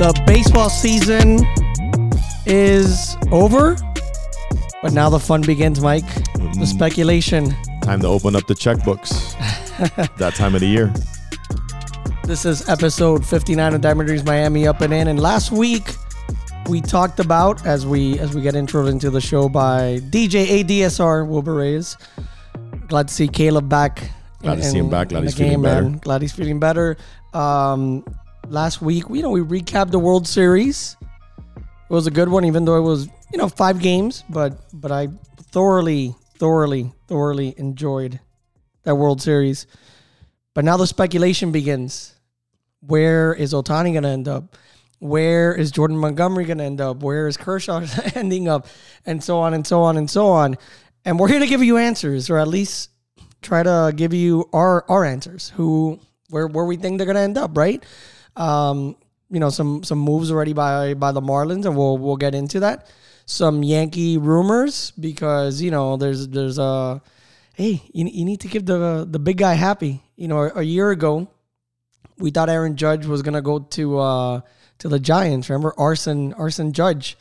The baseball season is over, but now the fun begins, Mike. The speculation. Time to open up the checkbooks. that time of the year. This is episode 59 of Diamond Dreams Miami Up and In. And last week we talked about as we as we get intro into the show by DJ ADSR Wilbur Reyes. Glad to see Caleb back. Glad to see him back. Glad he's feeling better. man. Glad he's feeling better. Um, last week, you know, we recapped the World Series. It was a good one, even though it was you know five games. But but I thoroughly, thoroughly, thoroughly enjoyed that World Series. But now the speculation begins. Where is Ohtani going to end up? Where is Jordan Montgomery going to end up? Where is Kershaw ending up? And so on and so on and so on. And we're here to give you answers, or at least try to give you our our answers. Who, where, where we think they're going to end up, right? Um, you know, some some moves already by by the Marlins, and we'll we'll get into that. Some Yankee rumors because you know there's there's a hey you, you need to give the the big guy happy. You know, a, a year ago we thought Aaron Judge was gonna go to uh, to the Giants. Remember Arson Arson Judge,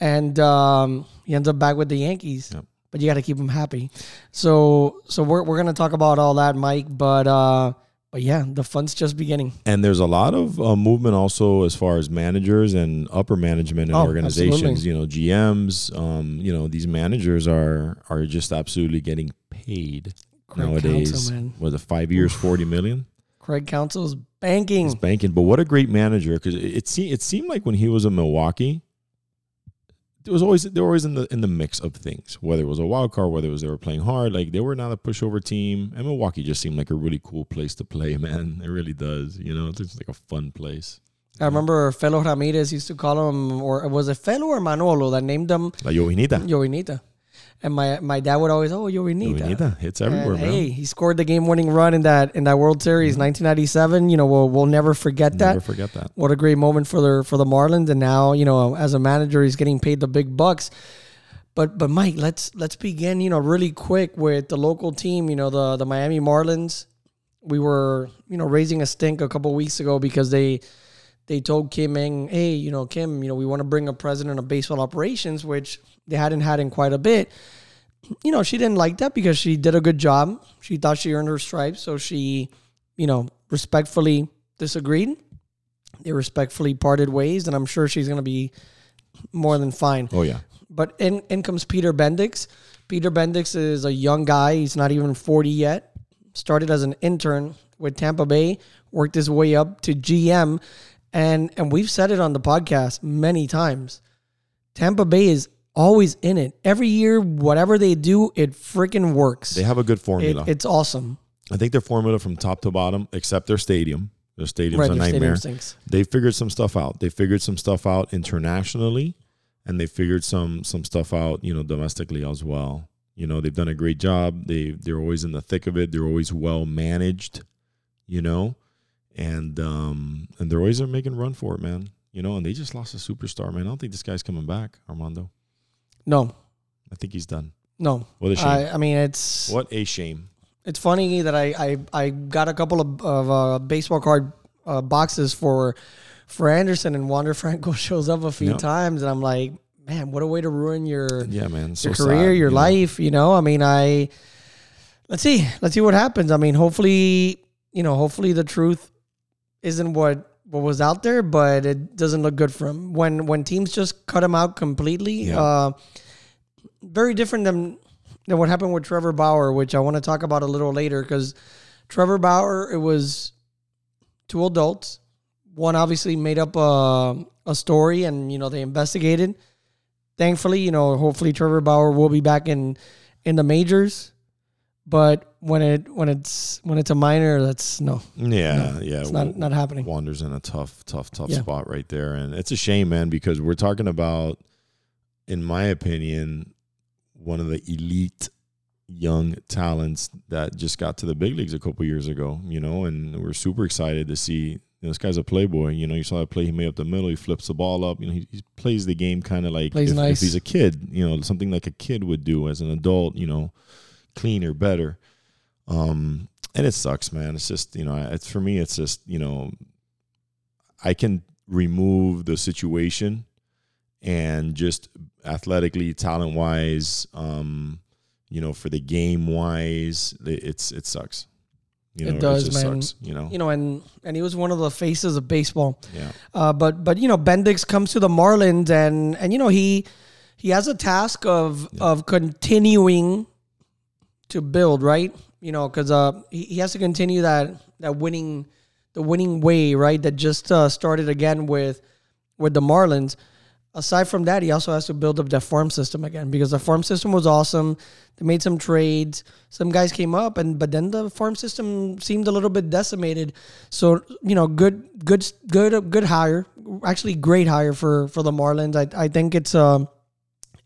and um, he ends up back with the Yankees. Yep. But you got to keep him happy. So so we're we're gonna talk about all that, Mike. But uh, but yeah, the fun's just beginning. And there's a lot of uh, movement also as far as managers and upper management and Oh, organizations. absolutely. You know, GMs. Um, you know, these managers are are just absolutely getting paid Craig nowadays. Counsell, man. Was it five years, forty million? Craig Counsell's banking. He's banking, but what a great manager! Because it, it seemed it seemed like when he was in Milwaukee, it was always they were always in the in the mix of things. Whether it was a wild card, whether it was they were playing hard, like they were not a pushover team. And Milwaukee just seemed like a really cool place to play. Man, it really does. You know, it's just like a fun place. I remember Felo Ramirez used to call him, or was it Felo or Manolo that named him La Jovinita, Jovinita? And my my dad would always, oh Jovinita. Jovinita hits And, everywhere, man. hey, he scored the game-winning run in that in that World Series, mm-hmm. 1997. You know, we'll we'll never forget that. Never forget that. What a great moment for the for the Marlins, and now you know as a manager, he's getting paid the big bucks. But but Mike, let's let's begin you know really quick with the local team. You know the the Miami Marlins. We were you know raising a stink a couple weeks ago because they they told Kim Ng, hey, you know Kim, you know we want to bring a president of baseball operations, which they hadn't had in quite a bit. You know she didn't like that because she did a good job. She thought she earned her stripes, so she you know respectfully disagreed they respectfully parted ways, and I'm sure she's going to be more than fine. Oh yeah, But in, in comes Peter Bendix. Peter Bendix is a young guy. He's not even 40 yet. Started as an intern with Tampa Bay, worked his way up to GM. And, and we've said it on the podcast many times. Tampa Bay is always in it. Every year, whatever they do, it freaking works. they have a good It, formula. it's awesome. I think their formula from top to bottom, except their stadium. Their stadium's Right, a stadium nightmare. stinks. they figured some stuff out. They figured some stuff out internationally, and they figured some some stuff out, you know, domestically as well. You know, they've done a great job. They they're always in the thick of it. They're always well managed, you know, and um and they're always making a run for it, man. You know, and they just lost a superstar, man. I don't think this guy's coming back, Armando. No, I think he's done. no. What a shame. I, I mean, it's what a shame. It's funny that I I, I got a couple of, of uh, baseball card uh, boxes for for Anderson, and Wander Franco shows up a few Yeah. times, and I'm like, man, what a way to ruin your Yeah, man. So your career, sad, your you know. life. You know, I mean, I let's see, let's see what happens. I mean, hopefully, you know, hopefully the truth isn't what what was out there, but it doesn't look good for him. When when teams just cut him out completely, Yeah. uh, very different than than what happened with Trevor Bauer, which I want to talk about a little later because Trevor Bauer, it was two adults. One obviously made up a, a story and, you know, they investigated. Thankfully, you know, hopefully Trevor Bauer will be back in in the majors. But when it when it's when it's a minor, that's no, Yeah, yeah. it's not not happening. Wander's in a tough, tough, tough Yeah. spot right there. And it's a shame, man, because we're talking about, in my opinion, one of the elite young talents that just got to the big leagues a couple years ago, you know, and we're super excited to see you know, this guy's a playboy. You know, you saw that play he made up the middle. He flips the ball up. You know, he, he plays the game kind of like if, nice. if he's a kid. You know, something like a kid would do as an adult. You know, cleaner, better. Um, and it sucks, man. It's just you know, it's for me. It's just you know, I can remove the situation and just athletically, talent wise, um, you know, for the game wise, it- it's it sucks. You It know, does, just man. Sucks, you know, You know, and and he was one of the faces of baseball. yeah. Uh, but but you know, Bendix comes to the Marlins, and and you know he he has a task of of continuing to build, right? You know, because uh, he, he has to continue that that winning the winning way, right? That just uh, started again with with the Marlins. Aside from that, he also has to build up that farm system again because the farm system was awesome. They made some trades. Some guys came up, and but then the farm system seemed a little bit decimated. So you know, good, good, good, good hire. Actually, great hire for for the Marlins. I I think it's um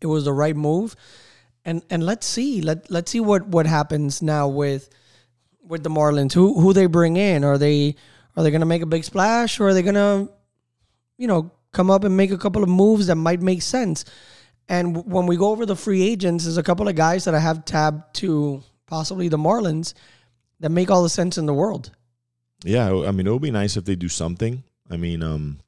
it was the right move. And and let's see let let's see what what happens now with with the Marlins. Who who they bring in? Are they are they gonna make a big splash or are they gonna you know come up and make a couple of moves that might make sense? And when we go over the free agents, there's a couple of guys that I have tabbed to possibly the Marlins that make all the sense in the world. Yeah, I mean, it would be nice if they do something. I mean, um,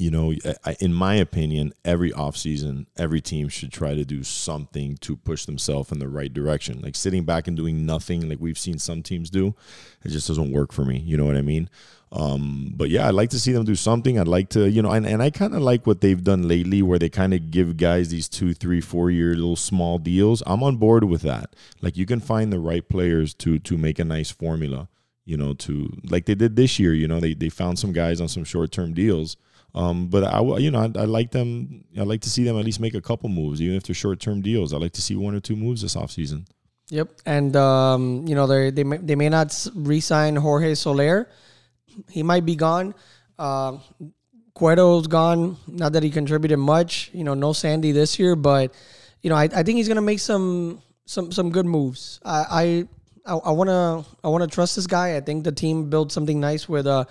you know, I, in my opinion, every offseason, every team should try to do something to push themselves in the right direction. Like sitting back and doing nothing, like we've seen some teams do, it just doesn't work for me. You know what I mean? Um, but yeah, I'd like to see them do something. I'd like to, you know, and, and I kind of like what they've done lately where they kind of give guys these two, three, four year little small deals. I'm on board with that. Like you can find the right players to to make a nice formula you know, to like they did this year. You know, they they found some guys on some short term deals. Um, but I, you know, I, I like them. I like to see them at least make a couple moves, even if they're short term deals. I like to see one or two moves this offseason. Yep, and um, you know they they may, they may not re-sign Jorge Soler. He might be gone. Uh, Cueto's gone. Not that he contributed much. You know, no Sandy this year, but you know I, I think he's gonna make some some some good moves. I I I want to I want to trust this guy. I think the team built something nice with uh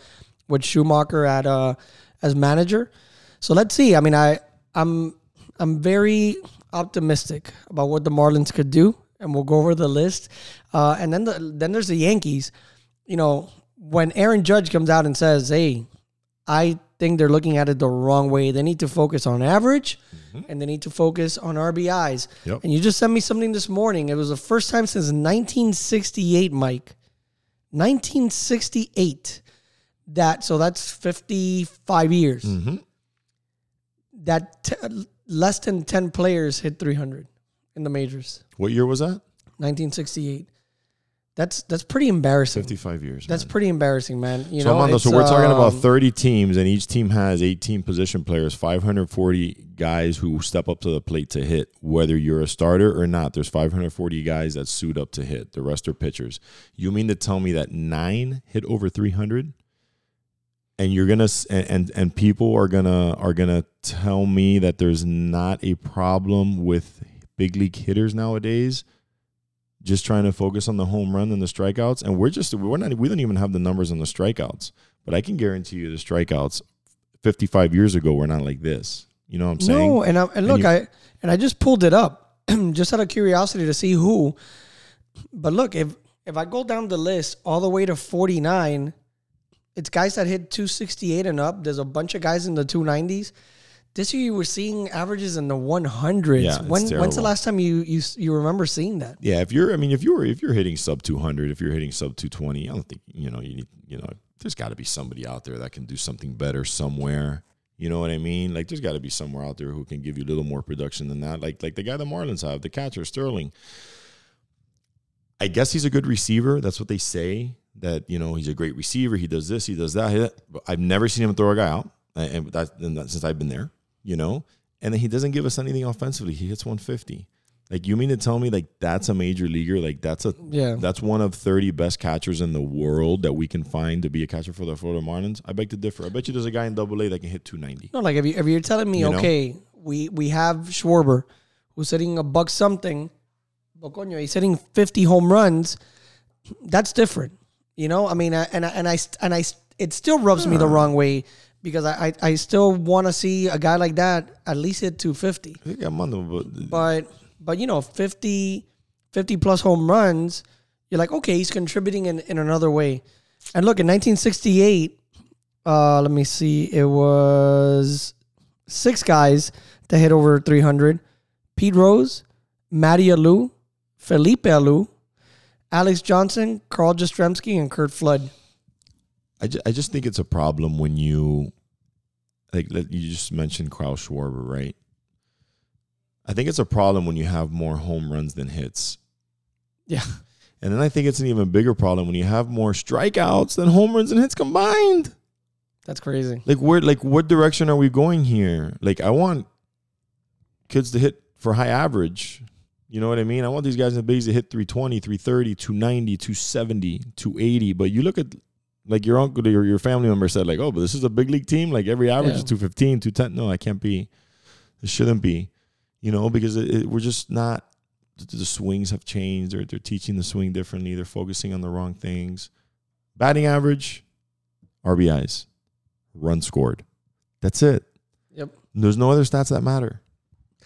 with Schumaker at uh as manager. So let's see. I mean, I I'm I'm very optimistic about what the Marlins could do, and we'll go over the list. Uh, and then the then there's the Yankees. You know, when Aaron Judge comes out and says, "Hey, I think they're looking at it the wrong way. They need to focus on average, and they need to focus on RBIs." Yep. And you just sent me something this morning. It was the first time since 1968, Mike. 1968. That so that's 55 years Mm-hmm. that t- less than 10 players hit 300 in the majors What year was that? 1968 that's that's pretty embarrassing 55 years. that's man. pretty embarrassing man you so, know so we're talking about um, 30 teams, and each team has 18 position players, 540 guys who step up to the plate to hit. Whether you're a starter or not, there's 540 guys that suit up to hit. The rest are pitchers. You mean to tell me that nine hit over 300? And you're gonna and, and and people are gonna are gonna tell me that there's not a problem with big league hitters nowadays just trying to focus on the home run and the strikeouts. And we're just we're not we don't even have the numbers on the strikeouts. But i can guarantee you the strikeouts 55 years ago were not like this. You know what i'm saying? No and I, and look you- i and i just pulled it up just out of curiosity to see who. But look if if i go down the list all the way to 49 it's guys that hit 268 and up there's a bunch of guys in the 290s this year you were seeing averages in the 100s Yeah, when when's the last time you you you remember seeing that Yeah, if you're, I mean, if you're if you're hitting sub 200, if you're hitting sub 220, I don't think you know you need, you know, there's got to be somebody out there that can do something better somewhere. You know what I mean? Like, there's got to be somewhere out there who can give you a little more production than that. Like, like the guy the Marlins have, the catcher Stallings. I guess he's a good receiver. That's what they say. That you know he's a great receiver. He does this, he does that. He- But I've never seen him throw a guy out, and that's and that's since I've been there. You know, and then he doesn't give us anything offensively. He hits 150. Like you mean to tell me like that's a major leaguer? Like that's a yeah that's one of 30 best catchers in the world that we can find to be a catcher for the Florida Marlins? I beg to differ. I bet you there's a guy in Double A that can hit 290. No, like if you if you're telling me, You know? okay, we we have Schwarber, who's hitting a buck something, but coño, he's hitting 50 home runs. That's different, you know. I mean, I, and I, and I and I it still rubs me the wrong way because I I, I still want to see a guy like that at least hit 250. I think I'm on them, but But but you know, 50, 50 plus home runs, you're like, okay, he's contributing in, in another way. And look, in 1968, uh, let me see, it was six guys that hit over 300. Pete Rose, Matty Alou, Felipe Alou, Alex Johnson, Carl Yastrzemski, and Curt Flood. I just, I just think it's a problem when you like let- you just mentioned Carl Schwarber, right? I think it's a problem when you have more home runs than hits. Yeah. And then I think it's an even bigger problem when you have more strikeouts than home runs and hits combined. That's crazy. Like where like what direction are we going here? Like I want kids to hit for high average. You know what I mean? I want these guys in the bigs to hit 320, 330, 290, 270, 280. But you look at like your uncle or your family member said like, "Oh, but this is a big league team. Like every average Yeah. is 215, 210." No, I can't be. It shouldn't be. You know, because it, it, we're just not the, the swings have changed. They're they're teaching the swing differently. They're focusing on the wrong things. Batting average, RBIs, run scored. That's it. Yep. There's no other stats that matter.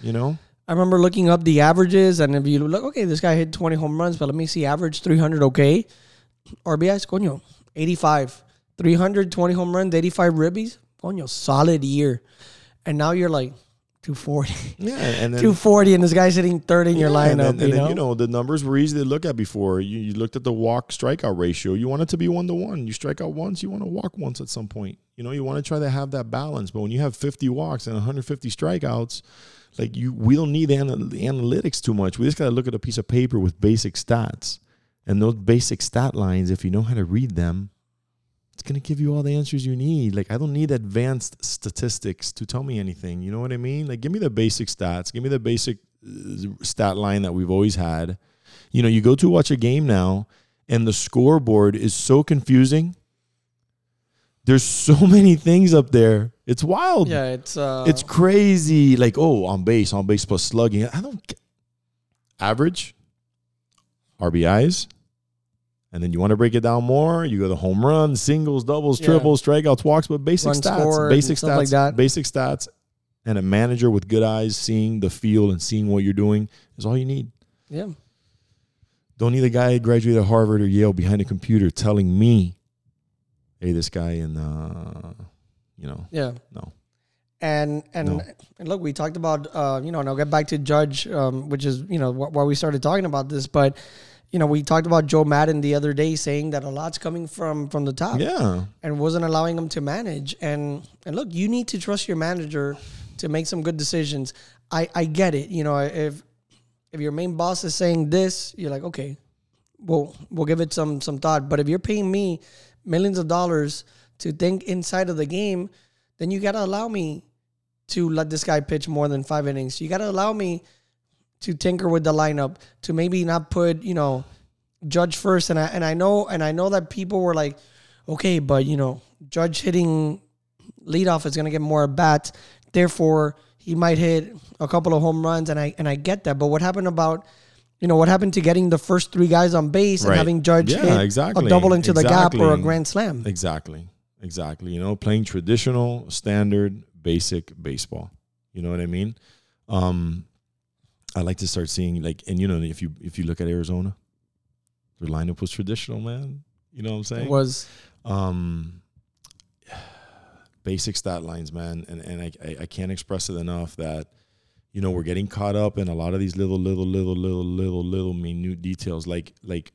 You know? I remember looking up the averages, and if you look, okay, this guy hit 20 home runs, but let me see average 300, okay. RBIs, coño, 85. 320 home runs, 85 ribbies, coño, solid year. And now you're like 240. Yeah, and then 240, and this guy's hitting third in your lineup, and then, and you, then, know? you know the numbers were easy to look at before. You, you looked at the walk strikeout ratio. You want it to be one to one. You strike out once, you want to walk once at some point. You know, you want to try to have that balance. But when you have 50 walks and 150 strikeouts, like you, we don't need anal- analytics too much. We just got to look at a piece of paper with basic stats, and those basic stat lines, if you know how to read them, it's gonna give you all the answers you need. Like I don't need advanced statistics to tell me anything. You know what I mean? Like give me the basic stats. Give me the basic uh, stat line that we've always had. You know, you go to watch a game now, and the scoreboard is so confusing. There's so many things up there. It's wild. yeah, it's uh, It's crazy. Like, oh, on base, on base plus slugging. I don't get average, RBIs. And then you want to break it down more, you go to home runs, singles, doubles, Yeah. triples, strikeouts, walks, but basic Run stats, basic stats, like that. basic stats, and a manager with good eyes seeing the field and seeing what you're doing is all you need. yeah. Don't need a guy who graduated Harvard or Yale behind a computer telling me, "Hey, this guy in, uh, you know, Yeah. no." And and No. and look, we talked about uh, you know, and I'll get back to Judge, um, which is you know wh- why we started talking about this, but you know, we talked about Joe Maddon the other day saying that a lot's coming from from the top, Yeah, and wasn't allowing him to manage. And and look, you need to trust your manager to make some good decisions. I I get it. You know, if if your main boss is saying this, you're like, okay, we'll we'll give it some some thought. But if you're paying me millions of dollars to think inside of the game, then you gotta allow me to let this guy pitch more than five innings. You gotta allow me to tinker with the lineup, to maybe not put, you know, Judge first. And I and I know and I know that people were like, okay, but you know, Judge hitting leadoff is gonna get more at bats. Therefore, he might hit a couple of home runs, and I and I get that. But what happened about you know what happened to getting the first three guys on base and having Judge Yeah, hit exactly. a double into the gap or a grand slam? Exactly. Exactly. You know, playing traditional, standard, basic baseball. You know what I mean? Um I like to start seeing like and you know if you if you look at Arizona, their lineup was traditional, man. You know what I'm saying? It was um basic stat lines man and and I, I i can't express it enough that you know we're getting caught up in a lot of these little little little little little little minute details. Like like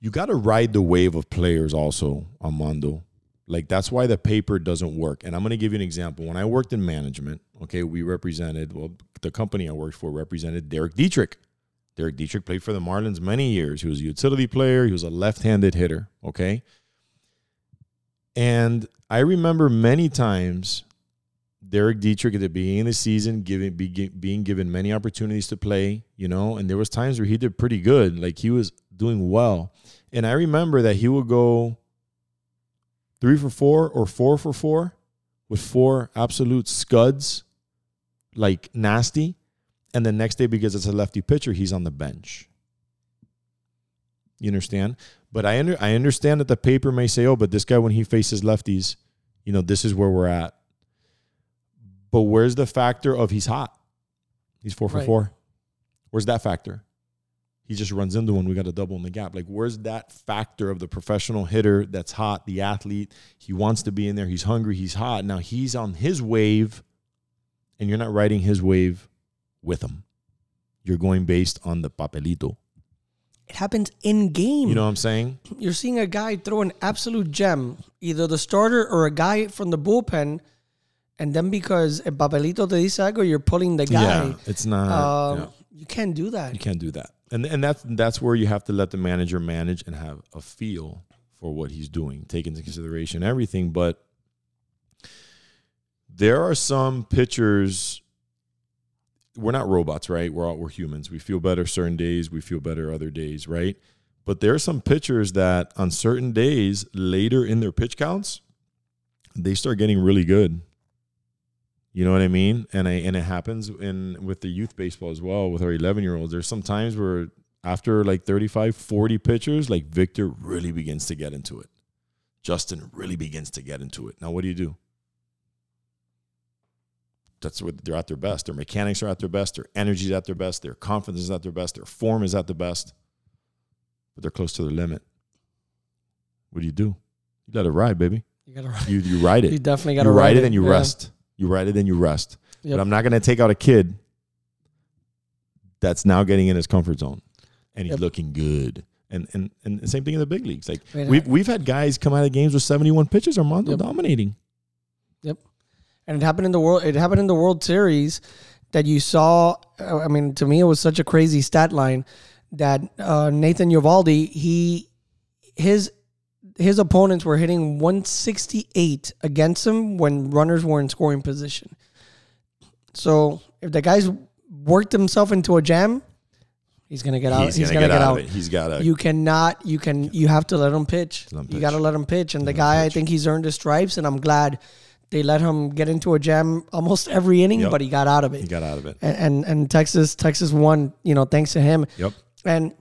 you got to ride the wave of players also armando. Like that's why the paper doesn't work. And i'm going to give you an example. When i worked in management okay we represented well the company i worked for represented derek dietrich. Derek dietrich played for the marlins many years. He was a utility player. He was a left-handed hitter okay? And I remember many times Derek Dietrich at the beginning of the season giving be, being given many opportunities to play, you know, and there was times where he did pretty good, like he was doing well. And I remember that he would go 3 for 4 or 4 for 4 with four absolute scuds like nasty. and the next day because it's a lefty pitcher, he's on the bench. You understand? But I under, I understand that the paper may say, "Oh, but this guy when he faces lefties, you know, this is where we're at." But where's the factor of he's hot? He's four for Right. four. Where's that factor? He just runs into one. We got a double in the gap. Like, where's that factor of the professional hitter that's hot, the athlete? He wants to be in there. He's hungry. He's hot. Now he's on his wave, and you're not riding his wave with him. You're going based on the papelito. It happens in game. You know what I'm saying? You're seeing a guy throw an absolute gem, either the starter or a guy from the bullpen, and then because el papelito te dice algo, you're pulling the guy. Yeah, it's not. Um, yeah. You can't do that. You can't do that. And and that's that's where you have to let the manager manage and have a feel for what he's doing, take into consideration everything. But there are some pitchers. We're not robots, right? We're all we're humans. We feel better certain days, we feel better other days, right? But there are some pitchers that on certain days later in their pitch counts, they start getting really good. You know what I mean? And I and it happens in with the youth baseball as well with our 11 year olds. There's some times where after like 35, 40 pitchers, like Victor really begins to get into it. Justin really begins to get into it. Now, what do you do? That's what they're at their best. Their mechanics are at their best. Their energy is at their best. Their confidence is at their best. Their form is at the best. But they're close to their limit. What do you do? You let it ride, baby. You gotta. ride- You you ride it. You definitely gotta ride it and you yeah. rest. You ride it and you rest. Yep. But I'm not going to take out a kid that's now getting in his comfort zone and he's Yep. looking good. And, and and the same thing in the big leagues. Like Right, we've we've had guys come out of games with 71 pitches. Armando Yep. dominating. Yep. And it happened in the world. It happened in the World Series that you saw. uh, I mean, to me, it was such a crazy stat line that uh, Nathan Eovaldi he his his opponents were hitting 168 against him when runners were in scoring position. So if the guy's worked himself into a jam, he's gonna get out. He's, gonna, get, out. of it. He's got to. You cannot. You can. You have to let him pitch. Let him You got to let him pitch. And the Let him guy, I think he's earned his stripes, and I'm glad they let him get into a jam almost every inning, Yep. but he got out of it. he got out of it. And, and and Texas Texas won. You know, thanks to him. Yep. And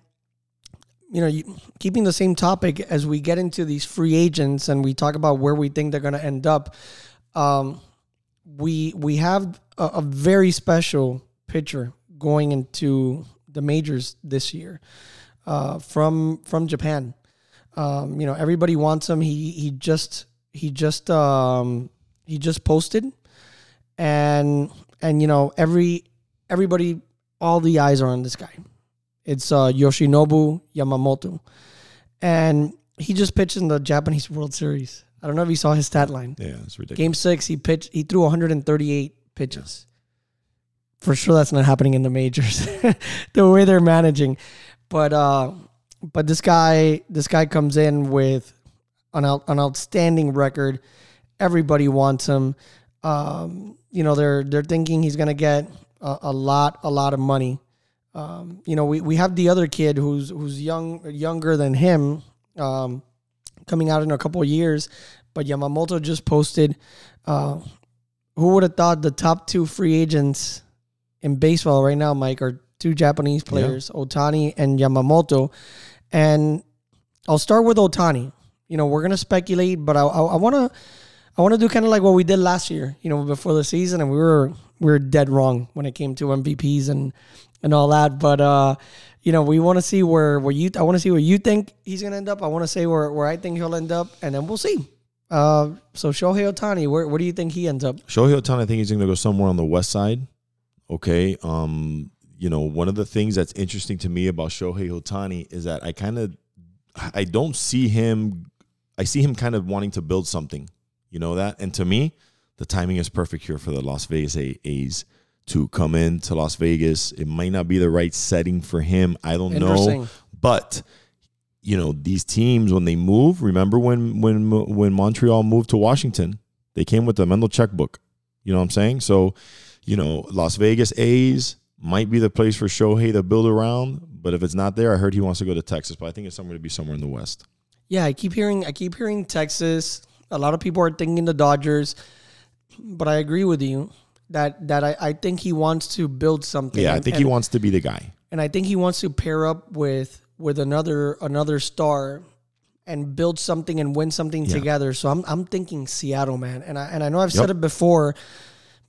you know, you, keeping the same topic as we get into these free agents and we talk about where we think they're going to end up. Um, we we have a, a very special pitcher going into the majors this year uh, from from Japan. Um, you know, everybody wants him. He he just he just um, he just posted, and and you know every everybody all the eyes are on this guy. It's uh, Yoshinobu Yamamoto, and he just pitched in the Japanese World Series. I don't know if you saw his stat line. Yeah, it's ridiculous. Game six, he pitched. He threw 138 pitches. For sure, that's not happening in the majors. the way they're managing, but uh, but this guy, this guy comes in with an out, an outstanding record. Everybody wants him. Um, you know, they're they're thinking he's gonna get a, a lot a lot of money. Um, you know, we, we have the other kid who's who's young younger than him, um, coming out in a couple of years. But Yamamoto just posted. Uh, who would have thought the top two free agents in baseball right now, Mike, are two Japanese players, Ohtani and Yamamoto. And I'll start with Ohtani. You know, we're gonna speculate, but I I want to I want to do kind of like what we did last year. You know, before the season, and we were we were dead wrong when it came to MVPs and and all that. But uh, you know, we want to see where where you I want to see where you think he's gonna end up. I want to say where where I think he'll end up, and then we'll see. Uh, so Shohei Ohtani, where where do you think he ends up? Shohei Ohtani, I think he's to go somewhere on the west side. Okay. Um, you know, one of the things that's interesting to me about Shohei Ohtani is that I kind of, I don't see him. I see him kind of wanting to build something. You know that, and to me, the timing is perfect here for the Las Vegas A's to come in to Las Vegas. It might not be the right setting for him. I don't know, but you know these teams when they move. Remember when when when Montreal moved to Washington, they came with a Mendel checkbook. You know what I'm saying? So, you know, Las Vegas A's might be the place for Shohei to build around. But if it's not there, I heard he wants to go to Texas. But I think it's somewhere to be somewhere in the West. Yeah, I keep hearing I keep hearing Texas. A lot of people are thinking the Dodgers, but I agree with you. That that I, I think he wants to build something. Yeah, I think and, he wants to be the guy. and I think he wants to pair up with with another another star and build something and win something Yeah. together. So I'm I'm thinking Seattle, man. And I and I know I've said it before,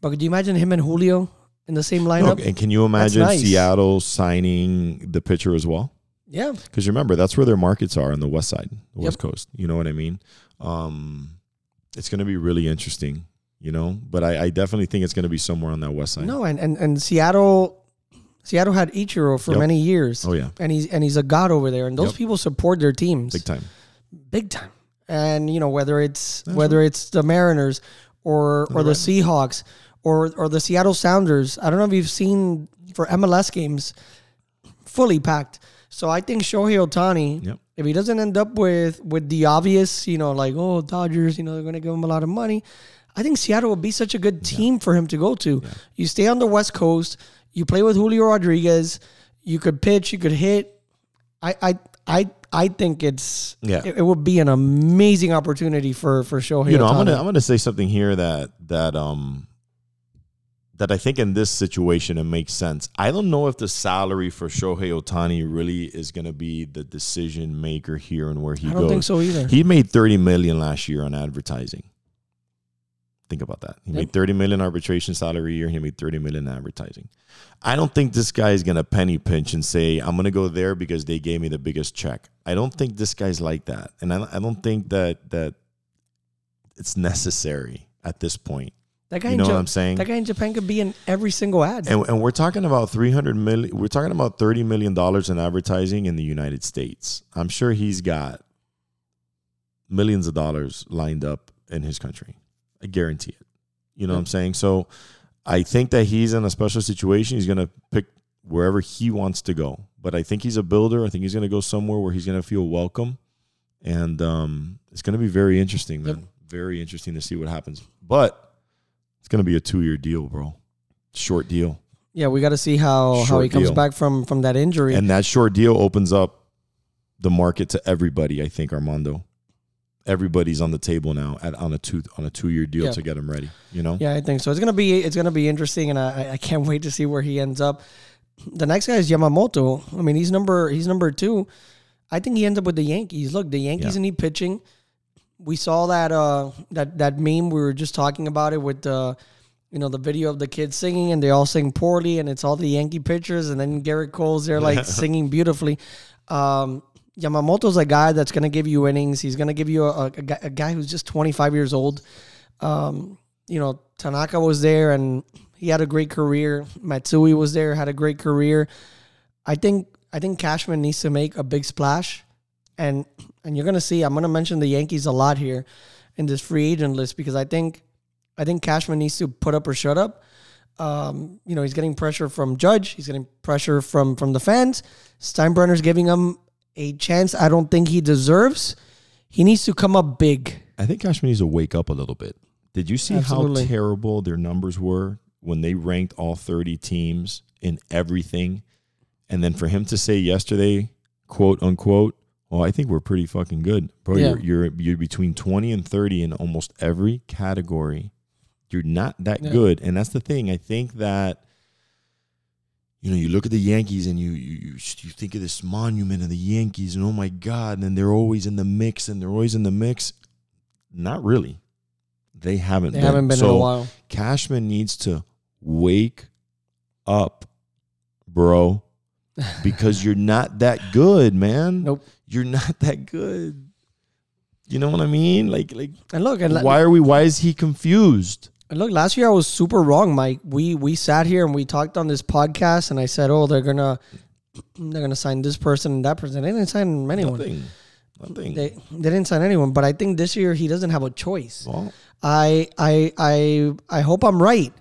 but could you imagine him and Julio in the same lineup? No, and can you imagine nice. Seattle signing the pitcher as well? Yeah. Because remember, that's where their markets are on the west side, the Yep. west coast. You know what I mean? Um, it's going to be really interesting, you know. But I, I definitely think it's going to be somewhere on that west side. No, and, and and Seattle Seattle had Ichiro for Yep. many years. Oh yeah, And he's and he's a god over there. And those Yep. people support their teams. big time. big time. And you know whether it's That's whether it's the Mariners or or the Right. Seahawks or or the Seattle Sounders. I don't know if you've seen for MLS games, fully packed. So I think Shohei Ohtani, Yep. if he doesn't end up with with the obvious, you know, like oh Dodgers, you know they're going to give him a lot of money. I think Seattle would be such a good team for him to go to. You stay on the West Coast. You play with Julio Rodriguez. You could pitch. You could hit. I I I I think it's Yeah. It, it would be an amazing opportunity for for Shohei. you know, Ohtani. I'm gonna I'm gonna say something here that that um that I think in this situation it makes sense. I don't know if the salary for Shohei Ohtani really is gonna be the decision maker here and where he goes. I don't goes. think so either. He made 30 million last year on advertising. Think about that. He Yep. made 30 million arbitration salary a year. He made 30 million in advertising. I don't think this guy is going to penny pinch and say, I'm going to go there because they gave me the biggest check. I don't think this guy's like that. And I, I don't think that, that it's necessary at this point. that guy You know what I'm saying? That guy in Japan could be in every single ad. And, and we're talking about 300 million. We're talking about 30 million dollars in advertising in the United States. I'm sure he's got millions of dollars lined up in his country. I guarantee it. You know what I'm saying? So I think that he's in a special situation. He's going to pick wherever he wants to go. But I think he's a builder. I think he's going to go somewhere where he's going to feel welcome. And um, it's going to be very interesting, man. Yep. Very interesting to see what happens. But it's going to be a two year deal, bro. Short deal. yeah, we got to see how how he comes deal. back from from that injury. And that short deal opens up the market to everybody, I think, Armando. Everybody's on the table now at on a two on a two year deal Yeah. to get him ready. You know? yeah, I think so. It's gonna be it's gonna be interesting, and I I can't wait to see where he ends up. The next guy is Yamamoto. I mean, he's number he's number two. I think he ends up with the Yankees. Look, the Yankees Yeah. need pitching. We saw that uh that that meme we were just talking about it with the you know the video of the kids singing and they all sing poorly and it's all the Yankee pitchers and then Garrett Cole's there like singing beautifully. Um, Yamamoto's a guy that's going to give you innings. He's going to give you a, a, a guy- who's just 25 years old. Um, you know, Tanaka was there and he had a great career. Matsui was there, had a great career. I think I think Cashman needs to make a big splash, and and you're gonna see. I'm gonna mention the Yankees a lot here in this free agent list because I think I think Cashman needs to put up or shut up. Um, you know, he's getting pressure from Judge. He's getting pressure from from the fans. Steinbrenner's giving him a chance I don't think he deserves. He needs to come up big. I think Cashman needs to wake up a little bit. Did you see Absolutely. how terrible their numbers were when they ranked all 30 teams in everything? And then for him to say yesterday, quote unquote, well, I think we're pretty fucking good. Bro, Yeah. you're, you're you're between 20 and 30 in almost every category. You're not that Yeah. good. And that's the thing. I think that you know, you look at the Yankees and you you you, think of this monument of the Yankees and oh my god, and then they're always in the mix and they're always in the mix. Not really. They haven't They been. haven't been so in a while. Cashman needs to wake up, bro, because you're not that good, man. Nope. You're not that good. You know what I mean? Like like And look, and why are we why is he confused? And look, last year I was super wrong, Mike. We we sat here and we talked on this podcast, and I said, "Oh, they're gonna they're gonna sign this person and that person." They didn't sign anyone. Nothing. Nothing. They they didn't sign anyone. But I think this year he doesn't have a choice. well, I I I I hope I'm right.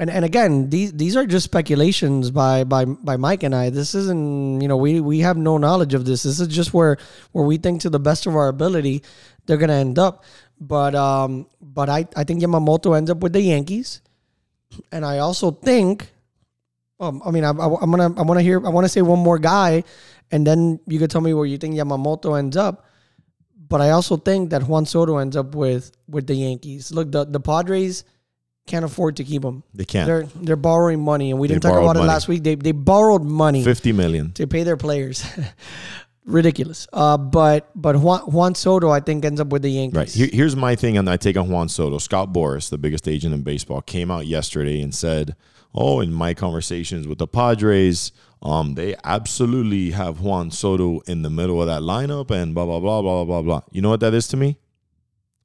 And and again, these these are just speculations by by by Mike and I. This isn't you know we we have no knowledge of this. This is just where where we think to the best of our ability they're gonna end up. But um but I I think Yamamoto ends up with the Yankees, and I also think. Um, I mean, I, I, I'm gonna I want to hear I want to say one more guy, and then you could tell me where you think Yamamoto ends up. But I also think that Juan Soto ends up with with the Yankees. Look, the the Padres can't afford to keep him. They can't. They're they're borrowing money, and we They didn't talk about it last week. They they borrowed money Fifty million. to pay their players. Ridiculous. Uh, but but Juan, Juan Soto, I think, ends up with the Yankees. Right. Here, here's my thing on I take on Juan Soto. Scott Boras, the biggest agent in baseball, came out yesterday and said, "Oh, in my conversations with the Padres, um, they absolutely have Juan Soto in the middle of that lineup and blah blah blah blah blah blah." You know what that is to me?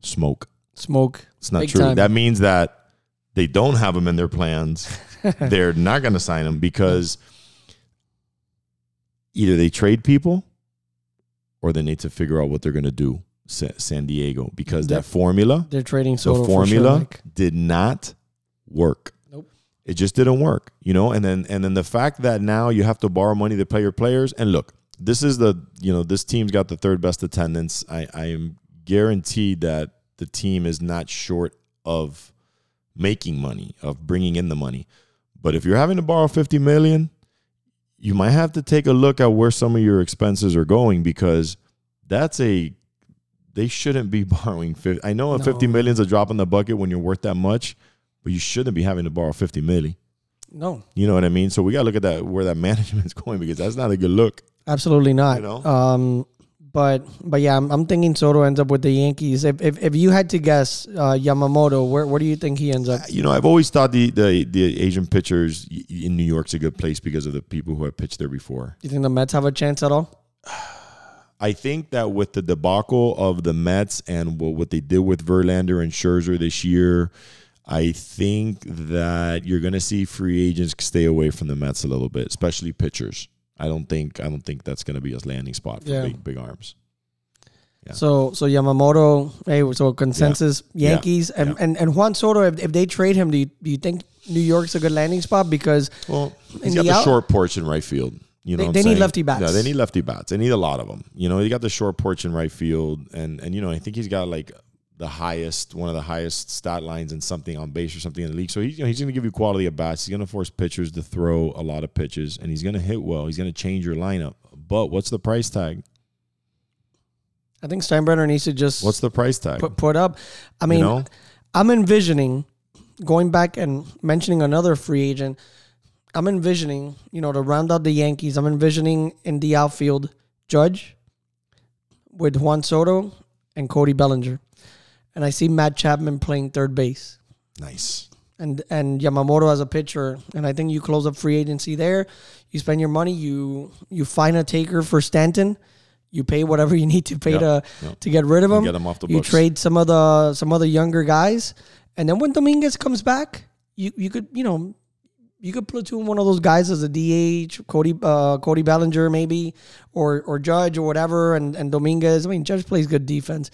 Smoke. Smoke. It's not Big true. time. That means that they don't have him in their plans. They're not going to sign him because either they trade people or they need to figure out what they're going to do. Sa- San Diego because that formula, They're trading the Soto formula for Mike. did not work. Nope. It just didn't work, you know. And then and then the fact that now you have to borrow money to play your players. And look, this is the you know this team's got the third best attendance. I I am guaranteed that the team is not short of making money of bringing in the money. But if you're having to borrow 50 million, you might have to take a look at where some of your expenses are going because that's a they shouldn't be borrowing 50 I know a 50 No. million's a drop in the bucket when you're worth that much, but you shouldn't be having to borrow 50 million. No, You know what I mean? So we got to look at that where that management's going because that's not a good look. absolutely not. You know? Um, but but yeah, I'm, I'm thinking Soto ends up with the Yankees. If if, if you had to guess, uh, Yamamoto, where where do you think he ends up? You know, I've always thought the the the Asian pitchers in New York's a good place because of the people who have pitched there before. Do you think the Mets have a chance at all? I think that with the debacle of the Mets and what, what they did with Verlander and Scherzer this year, I think that you're going to see free agents stay away from the Mets a little bit, especially pitchers. I don't think I don't think that's going to be a landing spot for Yeah. big big arms. Yeah. So so Yamamoto, hey, so consensus Yeah. Yankees and, and and Juan Soto. If, if they trade him, do you, do you think New York's a good landing spot? Because Well, he's got the the out- short porch in right field. You know, They- they need lefty bats. Yeah, they need lefty bats. They need a lot of them. You know, he got the short porch in right field, and and you know, I think he's got like the highest, one of the highest stat lines in something on base or something in the league. So he's you know, he's going to give you quality at bats. He's going to force pitchers to throw a lot of pitches, and he's going to hit well. He's going to change your lineup. But what's the price tag? I think Steinbrenner needs to just What's the price tag? put put up. I mean, you know, I'm envisioning going back and mentioning another free agent. I'm envisioning, you know, to round out the Yankees. I'm envisioning in the outfield Judge with Juan Soto and Cody Bellinger, and I see Matt Chapman playing third base. nice. and and Yamamoto as a pitcher, and I think you close up free agency there. You spend your money. You you find a taker for Stanton. You pay whatever you need to pay Yep, to yep. to get rid of him. Get him off the you books. trade some of the some other younger guys, and then when Dominguez comes back, you you could you know you could platoon one of those guys as a DH, Cody uh, Cody Bellinger maybe, or or Judge or whatever, and and Dominguez. I mean, Judge plays good defense,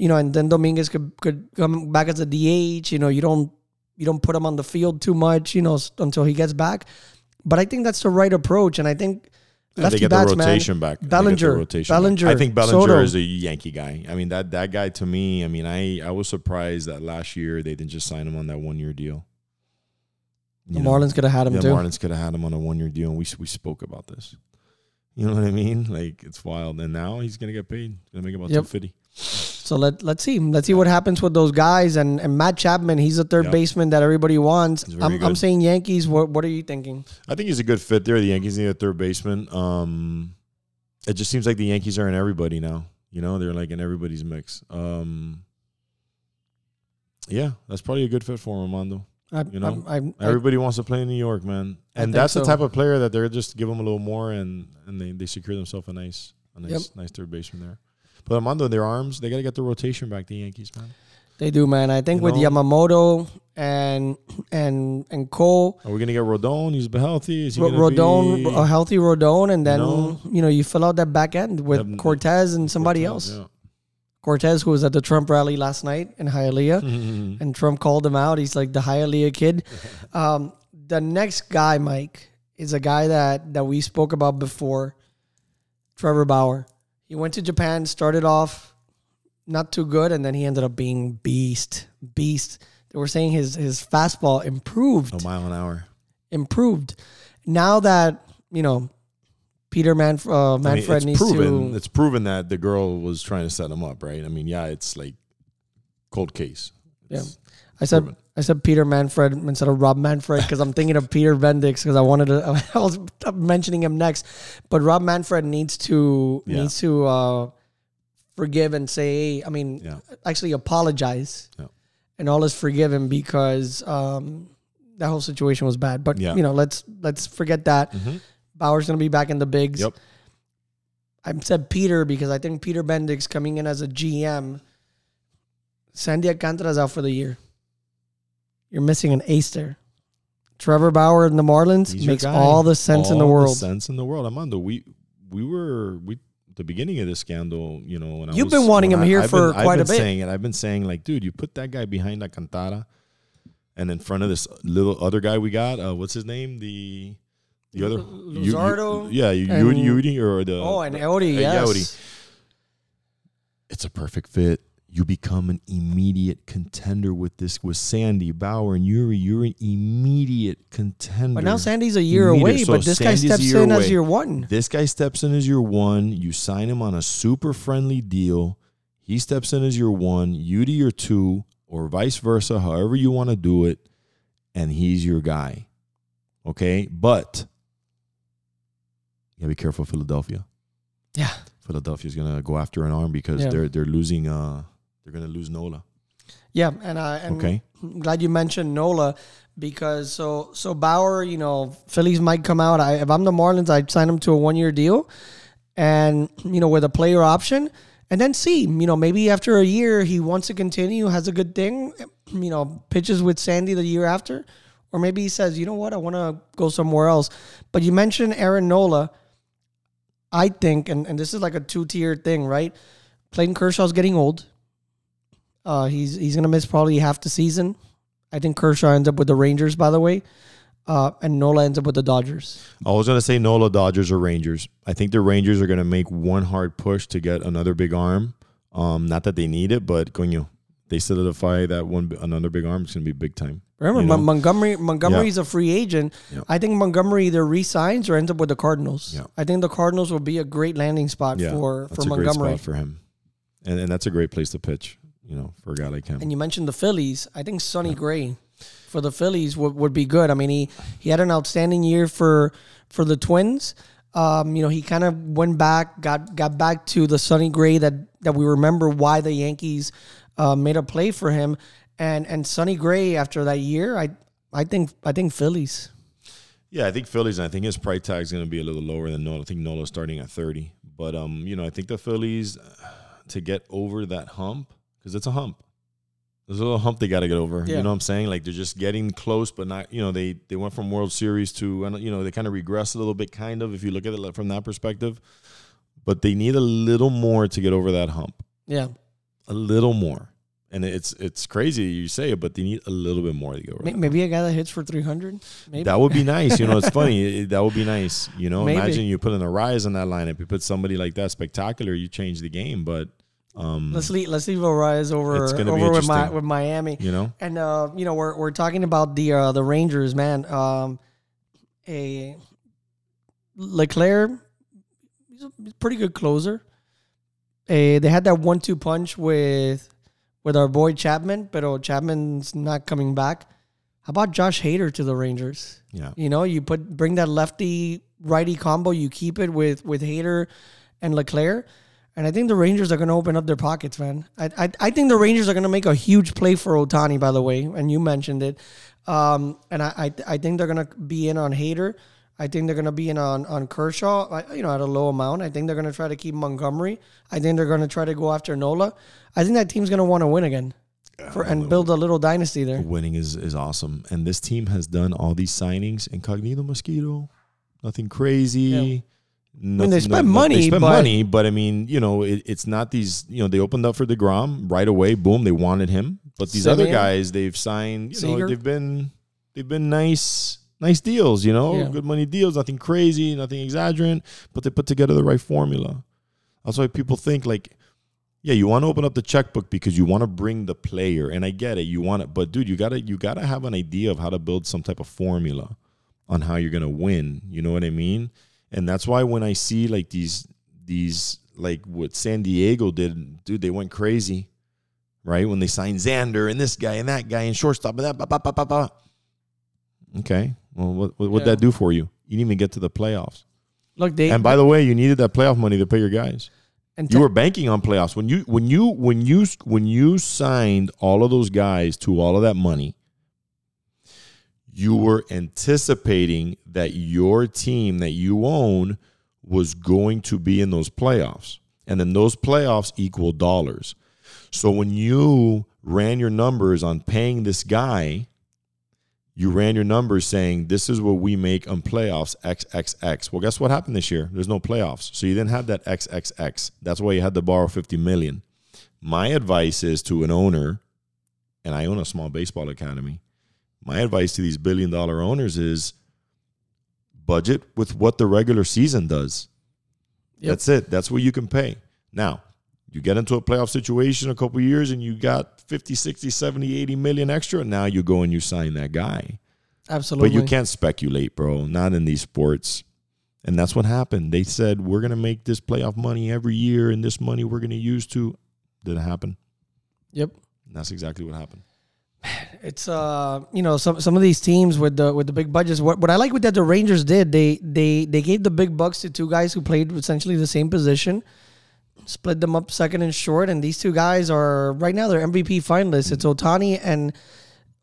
you know, and then Dominguez could could come back as a DH. You know, you don't you don't put him on the field too much, you know, until he gets back. But I think that's the right approach, and I think Yeah, lefty they get bats, the rotation back. They get the Bellinger, back. Bellinger, I think Bellinger Soto. is a Yankee guy. I mean that that guy to me. I mean I I was surprised that last year they didn't just sign him on that one year deal. The You know? Marlins could have had him yeah, too. Marlins could have had him on a one year deal, and we we spoke about this. You know what I mean? Like it's wild, and now he's gonna get paid. He's gonna make about Yep. two fifty. So let let's see let's see what happens with those guys and and Matt Chapman. He's a third Yeah. baseman that everybody wants. I'm, I'm saying Yankees. What what are you thinking? I think he's a good fit there. The Yankees need a third baseman. Um, it just seems like the Yankees are in everybody now. You know, they're like in everybody's mix. Um, yeah, that's probably a good fit for him, Armando. I, You know, I, I, Everybody wants to play in New York, man, and that's the type of player that they're just give them a little more, and and they, they secure themselves a nice a nice Yep. nice third baseman there. But Armando, their arms, they got to get the rotation back. The Yankees, man. they do, man. I think You with know? Yamamoto and and and Cole, Are we gonna get Rodon? He's healthy. Is he Ro- Rodon, be- a healthy Rodon, and then you know you fill out that back end with. Cortes and somebody Cortes, else. Cortes, who was at the Trump rally last night in Hialeah. yeah. and Trump called him out. He's like the Hialeah kid. Um, the next guy, Mike, is a guy that that we spoke about before. Trevor Bauer. He went to Japan, started off not too good, and then he ended up being beast, beast. They were saying his his fastball improved, a mile an hour. improved. Now that you know, Peter Manf- uh, I mean, Manfred needs proven. to. It's proven that the girl was trying to set him up, right? I mean, yeah, it's like cold case. Yeah. It's- I said Proven. I said Peter Manfred instead of Rob Manfred because I'm thinking of Peter Bendix because I wanted to. I was mentioning him next, but Rob Manfred needs to Yeah. needs to uh, forgive and say. I mean, Yeah. actually apologize, Yeah. and all is forgiven because um, that whole situation was bad. But you know, let's let's forget that. Mhm. Bauer's gonna be back in the bigs. Yep. I said Peter because I think Peter Bendix coming in as a GM. Sandy Alcantara's out for the year. You're missing an ace there. Trevor Bauer in the Marlins He's makes all the sense in the All world. sense in the world. Armando, we we were we the beginning of this scandal. You know, when You've was- been wanting him I- here I've for been, quite a been bit. Saying it. I've been saying like, dude, you put that guy behind Alcantara, and in front of this little other guy we got. Uh, what's his name? The the other Lu- you- you- yeah, Yudi or the oh, and Eddie, uh, yes. Yodi. it's a perfect fit. You become an immediate contender with this with Sandy Bauer and Yuri. You're an immediate contender. But now Sandy's a year Immediate. away, So but this guy Sandy's a steps in as away. year one. This guy steps in as your one. You sign him on a super friendly deal. He steps in as your one, you to your two, or vice versa, however you want to do it, and he's your guy. Okay? But you gotta be careful, Philadelphia. Yeah. Philadelphia's gonna go after an arm because Yeah. they're they're losing uh they're gonna lose Nola. Yeah, and uh, and Okay. I'm glad you mentioned Nola because so so Bauer, you know, Phillies might come out. I, if I'm the Marlins, I'd sign him to a one year deal, and you know, with a player option, and then see, you know, maybe after a year he wants to continue, has a good thing, you know, pitches with Sandy the year after, or maybe he says, you know what, I want to go somewhere else. But you mentioned Aaron Nola. I think, and, and this is like a two tier thing, right? Clayton Kershaw's getting old. Uh, he's he's gonna miss probably half the season. I think Kershaw ends up with the Rangers, by the way, uh, and Nola ends up with the Dodgers. I was gonna say Nola, Dodgers, or Rangers. I think the Rangers are gonna make one hard push to get another big arm. Um, not that they need it, but coño, they solidify that one another big arm. It's gonna be big time. Remember, You know? Montgomery Montgomery's a free agent. Yeah. I think Montgomery either resigns or ends up with the Cardinals. Yeah. I think the Cardinals will be a great landing spot Yeah, for for Montgomery. spot for him, and and that's a great place to pitch. You know, for a guy like him. And you mentioned the Phillies. I think Sonny Gray for the Phillies would, would be good. I mean, he, he had an outstanding year for for the Twins. Um, you know, he kind of went back, got got back to the Sonny Gray that that we remember why the Yankees uh, made a play for him. And and Sonny Gray after that year, I I think I think Phillies. Yeah, I think Phillies. and I think his price tag is going to be a little lower than Nola. I think Nola's starting at thirty, but um, you know, I think the Phillies uh, to get over that hump because it's a hump. There's a little hump they got to get over. Yeah. You know what I'm saying? Like they're just getting close, but not. You know, they they went from World Series to you know they kind of regressed a little bit, kind of if you look at it from that perspective. But they need a little more to get over that hump. Yeah. A little more. And it's it's crazy you say it, but they need a little bit more to go over. May- that Maybe a guy that hits for three hundred. Maybe that would be nice. You know, it's funny. That would be nice. You know, Maybe. imagine you put in a rise on that lineup. You put somebody like that spectacular, you change the game. But, um, let's leave let's leave Arraez over It's gonna be over with my with Miami. you know, And uh, you know, we're we're talking about the uh, the Rangers, man. Um, a Leclerc, he's a pretty good closer. A, they had that one-two punch with with our boy Chapman, but oh, Chapman's not coming back. How about Josh Hader to the Rangers? yeah, You know, you put bring that lefty righty combo, you keep it with with Hader and Leclerc, and I think the Rangers are going to open up their pockets, man. I, I I think the Rangers are going to make a huge play for Ohtani, by the way, and you mentioned it, um, and I I, I think they're going to be in on Hader. I think they're going to be in on on Kershaw, you know, at a low amount. I think they're going to try to keep Montgomery. I think they're going to try to go after Nola. I think that team's going to want to win again, for and build a little dynasty there. winning is is awesome. And this team has done all these signings. Incognito mosquito, nothing crazy. Yeah. Nothing, they spent no- no- money, They spent but- money, but I mean, you know, it, it's not these. You know, they opened up for deGrom right away. Boom, they wanted him. But these other guys, they've signed. You know, they've been they've been nice, nice deals. You know, Yeah. good money deals. Nothing crazy, nothing exaggerant. But they put together the right formula. That's why people think like, yeah, you want to open up the checkbook because you want to bring the player, and I get it. You want it, but dude, you gotta you gotta have an idea of how to build some type of formula on how you're gonna win. You know what I mean? And that's why when I see like these these like what San Diego did, dude, they went crazy. right? When they signed Xander and this guy and that guy and shortstop and that. Blah, blah, blah, blah, blah. Okay. Well, what what would Yeah. that do for you? You didn't even get to the playoffs. Look, they And by the way, you needed that playoff money to pay your guys. and You were banking on playoffs when you when you when you when you signed all of those guys to all of that money. You were anticipating that your team that you own was going to be in those playoffs, and then those playoffs equal dollars. So when you ran your numbers on paying this guy, you ran your numbers saying this is what we make on playoffs XXX. Well, guess what happened this year? There's no playoffs. So you didn't have that XXX. That's why you had to borrow 50 million. My advice is to an owner, and I own a small baseball academy. My advice to these billion dollar owners is budget with what the regular season does. Yep. That's it. That's what you can pay. Now, you get into a playoff situation a couple of years and you got 50, 60, 70, 80 million extra. Now you go and you sign that guy. absolutely. But you can't speculate, bro. Not in these sports. And that's what happened. They said, we're going to make this playoff money every year, and this money we're going to use to. Did it happen? Yep. And that's exactly what happened. It's uh you know some some of these teams with the with the big budgets. What what I like with that the Rangers did they they they gave the big bucks to two guys who played essentially the same position, split them up second and short, and these two guys are right now they're MVP finalists. It's Ohtani and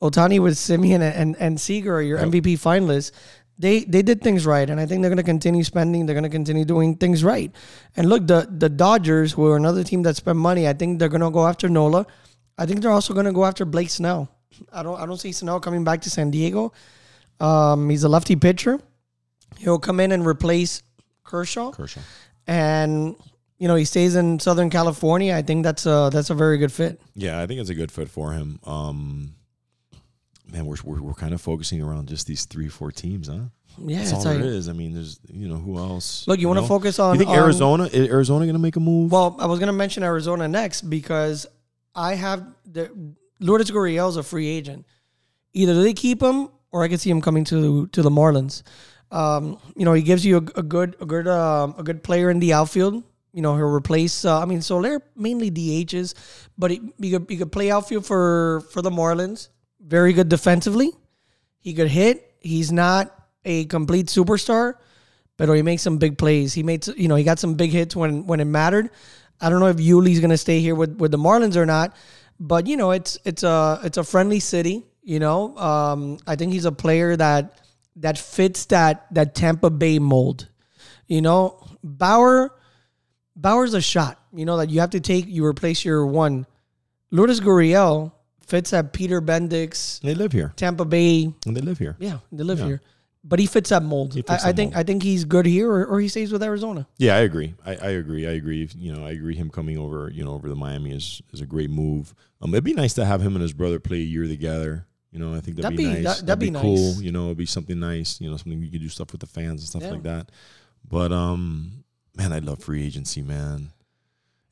Ohtani with Semien and and, and Seager are your Yep. MVP finalists. They they did things right, and I think they're going to continue spending. They're going to continue doing things right. And look, the the Dodgers, who are another team that spent money, I think they're going to go after Nola. I think they're also going to go after Blake Snell. I don't I don't see Snell coming back to San Diego. Um, he's a lefty pitcher. He'll come in and replace Kershaw, Kershaw. and you know he stays in Southern California. I think that's a that's a very good fit. Yeah, I think it's a good fit for him. Um, man, we're, we're, we're kind of focusing around just these three, four teams, huh? Yeah, That's it's all like, there is. I mean, there's, you know, who else? look, you want to focus on. You think on- Arizona? Is Arizona going to make a move? Well, I was gonna mention Arizona next because I have the Lourdes Gurriel is a free agent. Either they keep him or I can see him coming to to the Marlins. Um, you know, he gives you a, a good a good um, a good player in the outfield. You know, he'll replace. Uh, I mean, Soler mainly DHs, but he, he could he could play outfield for for the Marlins. Very good defensively. He could hit. He's not a complete superstar, but he makes some big plays. He made, you know, he got some big hits when when it mattered. I don't know if Yuli's going to stay here with, with the Marlins or not, but you know, it's it's a it's a friendly city. You know, um, I think he's a player that that fits that that Tampa Bay mold. You know, Bauer Bauer's a shot. You know that you have to take. You replace your one. Lourdes Gurriel fits at Peter Bendix they live here. Tampa Bay And they live here. yeah, they live Yeah. here. But he fits that mold. Fits I, I think mold. I think he's good here or, or he stays with Arizona. Yeah, I agree. I, I agree. I agree. You know, I agree. Him coming over, you know, over to Miami is is a great move. Um, it'd be nice to have him and his brother play a year together. You know, I think that'd, That'd be, be- nice. that- that'd be cool. nice. You know, it'd be something nice. You know, something you could do stuff with the fans and stuff Yeah. like that. But um, man, I love free agency, man.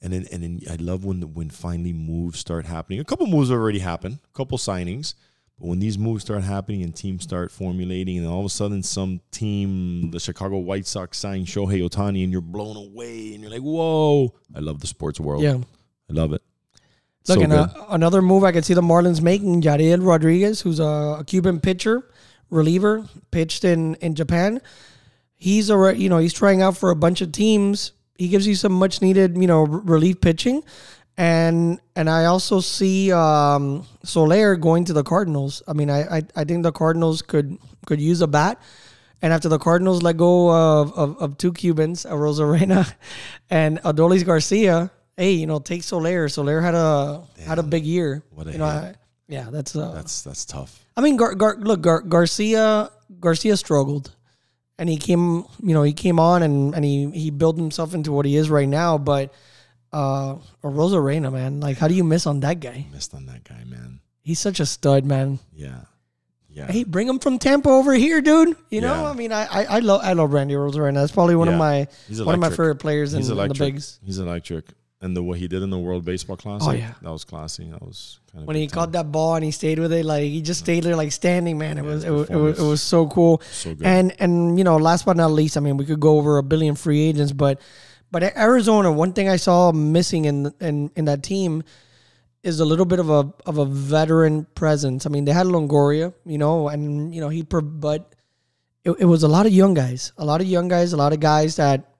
And then and then I love when the, when finally moves start happening. A couple moves already happened. A couple signings. But when these moves start happening and teams start formulating, and all of a sudden some team, the Chicago White Sox sign Shohei Ohtani, and you're blown away, and you're like, "Whoa!" I love the sports world. Yeah. I love it. Look, so and good. uh, another move I could see the Marlins making, Yariel Rodriguez, who's a, a Cuban pitcher, reliever, pitched in, in Japan. He's a you know he's trying out for a bunch of teams. He gives you some much needed you know relief pitching, and and I also see um, Soler going to the Cardinals. I mean, I, I I think the Cardinals could could use a bat. And after the Cardinals let go of, of, of two Cubans, uh, Arozarena and Adolis Garcia, hey, you know, take Soler. Soler had a had a big year. What a you know. I, yeah, that's uh, That's that's tough. I mean, Gar, Gar, look, Gar, Garcia Garcia struggled, and he came, you know, he came on and, and he he built himself into what he is right now. But uh, Arozarena, man, like, how do you miss on that guy? Missed on that guy, man. He's such a stud, man. Yeah, yeah. Hey, bring him from Tampa over here, dude. You know, Yeah. I mean, I I, I love I love Randy Arozarena. That's probably one Yeah. of my one of my favorite players in, in the bigs. He's electric. And the what he did in the World Baseball Classic, Oh, yeah. that was classy. That was kind of When he caught that ball and he stayed with it, like he just stayed there, like standing. Man, it was it was, it was it was so cool. so good. And and you know, last but not least, I mean, we could go over a billion free agents, but but Arizona, one thing I saw missing in in in that team is a little bit of a of a veteran presence. I mean, they had Longoria, you know, and you know he, but it, it was a lot of young guys, a lot of young guys, a lot of guys that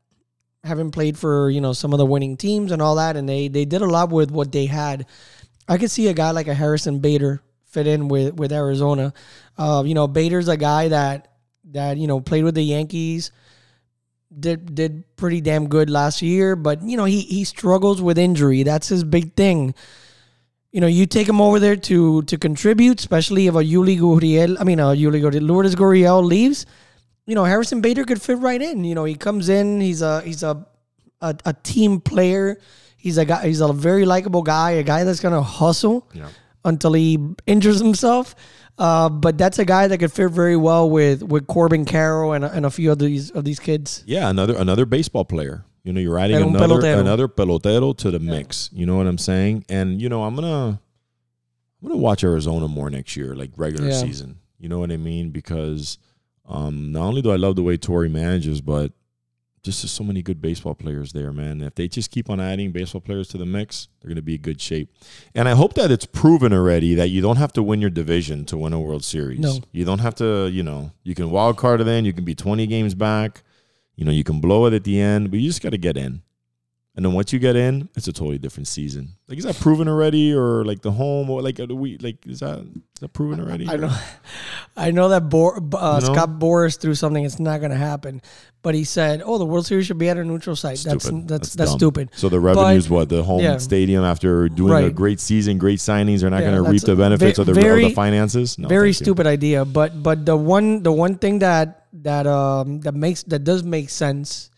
haven't played for you know some of the winning teams and all that, and they they did a lot with what they had. I could see a guy like a Harrison Bader fit in with with Arizona. Uh, you know, Bader's a guy that that you know played with the Yankees, did did pretty damn good last year, but you know he he struggles with injury. That's his big thing you know, you take him over there to to contribute, especially if a Yuli Gurriel, I mean, a Yuli Gurriel, Lourdes Gurriel leaves. You know, Harrison Bader could fit right in. You know, he comes in, he's a he's a a, a team player. He's a guy. He's a very likable guy. A guy that's gonna hustle yeah. until he injures himself. Uh, but that's a guy that could fit very well with with Corbin Carroll and, and a few of these of these kids. Yeah, another another baseball player. You know, you're adding another pelotero. another pelotero to the yeah. mix. You know what I'm saying? And you know, I'm gonna I'm gonna watch Arizona more next year, like regular yeah. season. You know what I mean? Because um, not only do I love the way Torey manages, but just so many good baseball players there, man. If they just keep on adding baseball players to the mix, they're going to be in good shape. And I hope that it's proven already that you don't have to win your division to win a World Series. No. You don't have to, you know, you can wild card it in, you can be 20 games back. You know, you can blow it at the end, but you just got to get in. And then once you get in, it's a totally different season. Like, is that proven already, or like the home, or like we like is that is that proven already? I know, I know that Bo- uh, you know? Scott Boras threw something. It's not going to happen, but he said, "Oh, the World Series should be at a neutral site." Stupid. That's that's that's, that's stupid. So the revenues, but, what the home yeah. stadium after doing right. a great season, great signings, are not yeah, going to reap the benefits of the, very, of the finances. No, very stupid you. idea. But but the one the one thing that that um that makes that does make sense,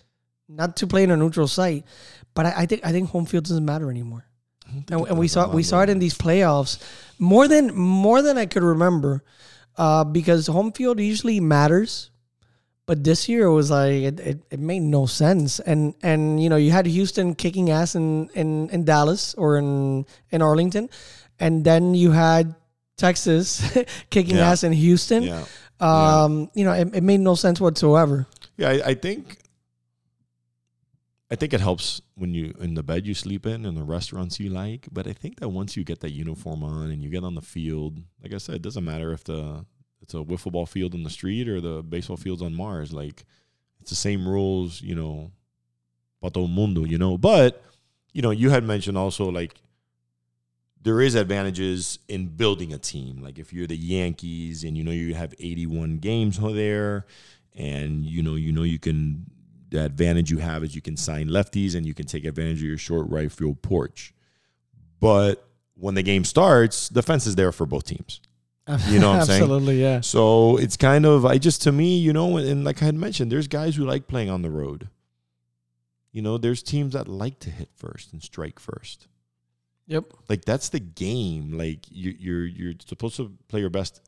not to play in a neutral site, but I, I think I think home field doesn't matter anymore. And, and we saw we saw it in these playoffs more than more than I could remember, uh, because home field usually matters, but this year it was like it, it, it, made no sense. And and you know you had Houston kicking ass in, in, in Dallas or in in Arlington, and then you had Texas kicking yeah. ass in Houston. Yeah. Um, yeah. You know, it, it, made no sense whatsoever. Yeah, I, I, think. I think it helps when you in the bed you sleep in and the restaurants you like. But I think that once you get that uniform on and you get on the field, like I said, it doesn't matter if the it's a wiffle ball field in the street or the baseball fields on Mars. Like it's the same rules, you know, para todo mundo, you know. But you know, you had mentioned also like there is advantages in building a team. Like if you're the Yankees and you know you have 81 games there, and you know you know you can the advantage you have is you can sign lefties and you can take advantage of your short right field porch. But when the game starts, the fence is there for both teams. You know what I'm saying? Absolutely, yeah. So it's kind of I just to me, you know, and like I had mentioned, there's guys who like playing on the road. You know, there's teams that like to hit first and strike first. Yep. Like that's the game. Like you, you're you're supposed to play your best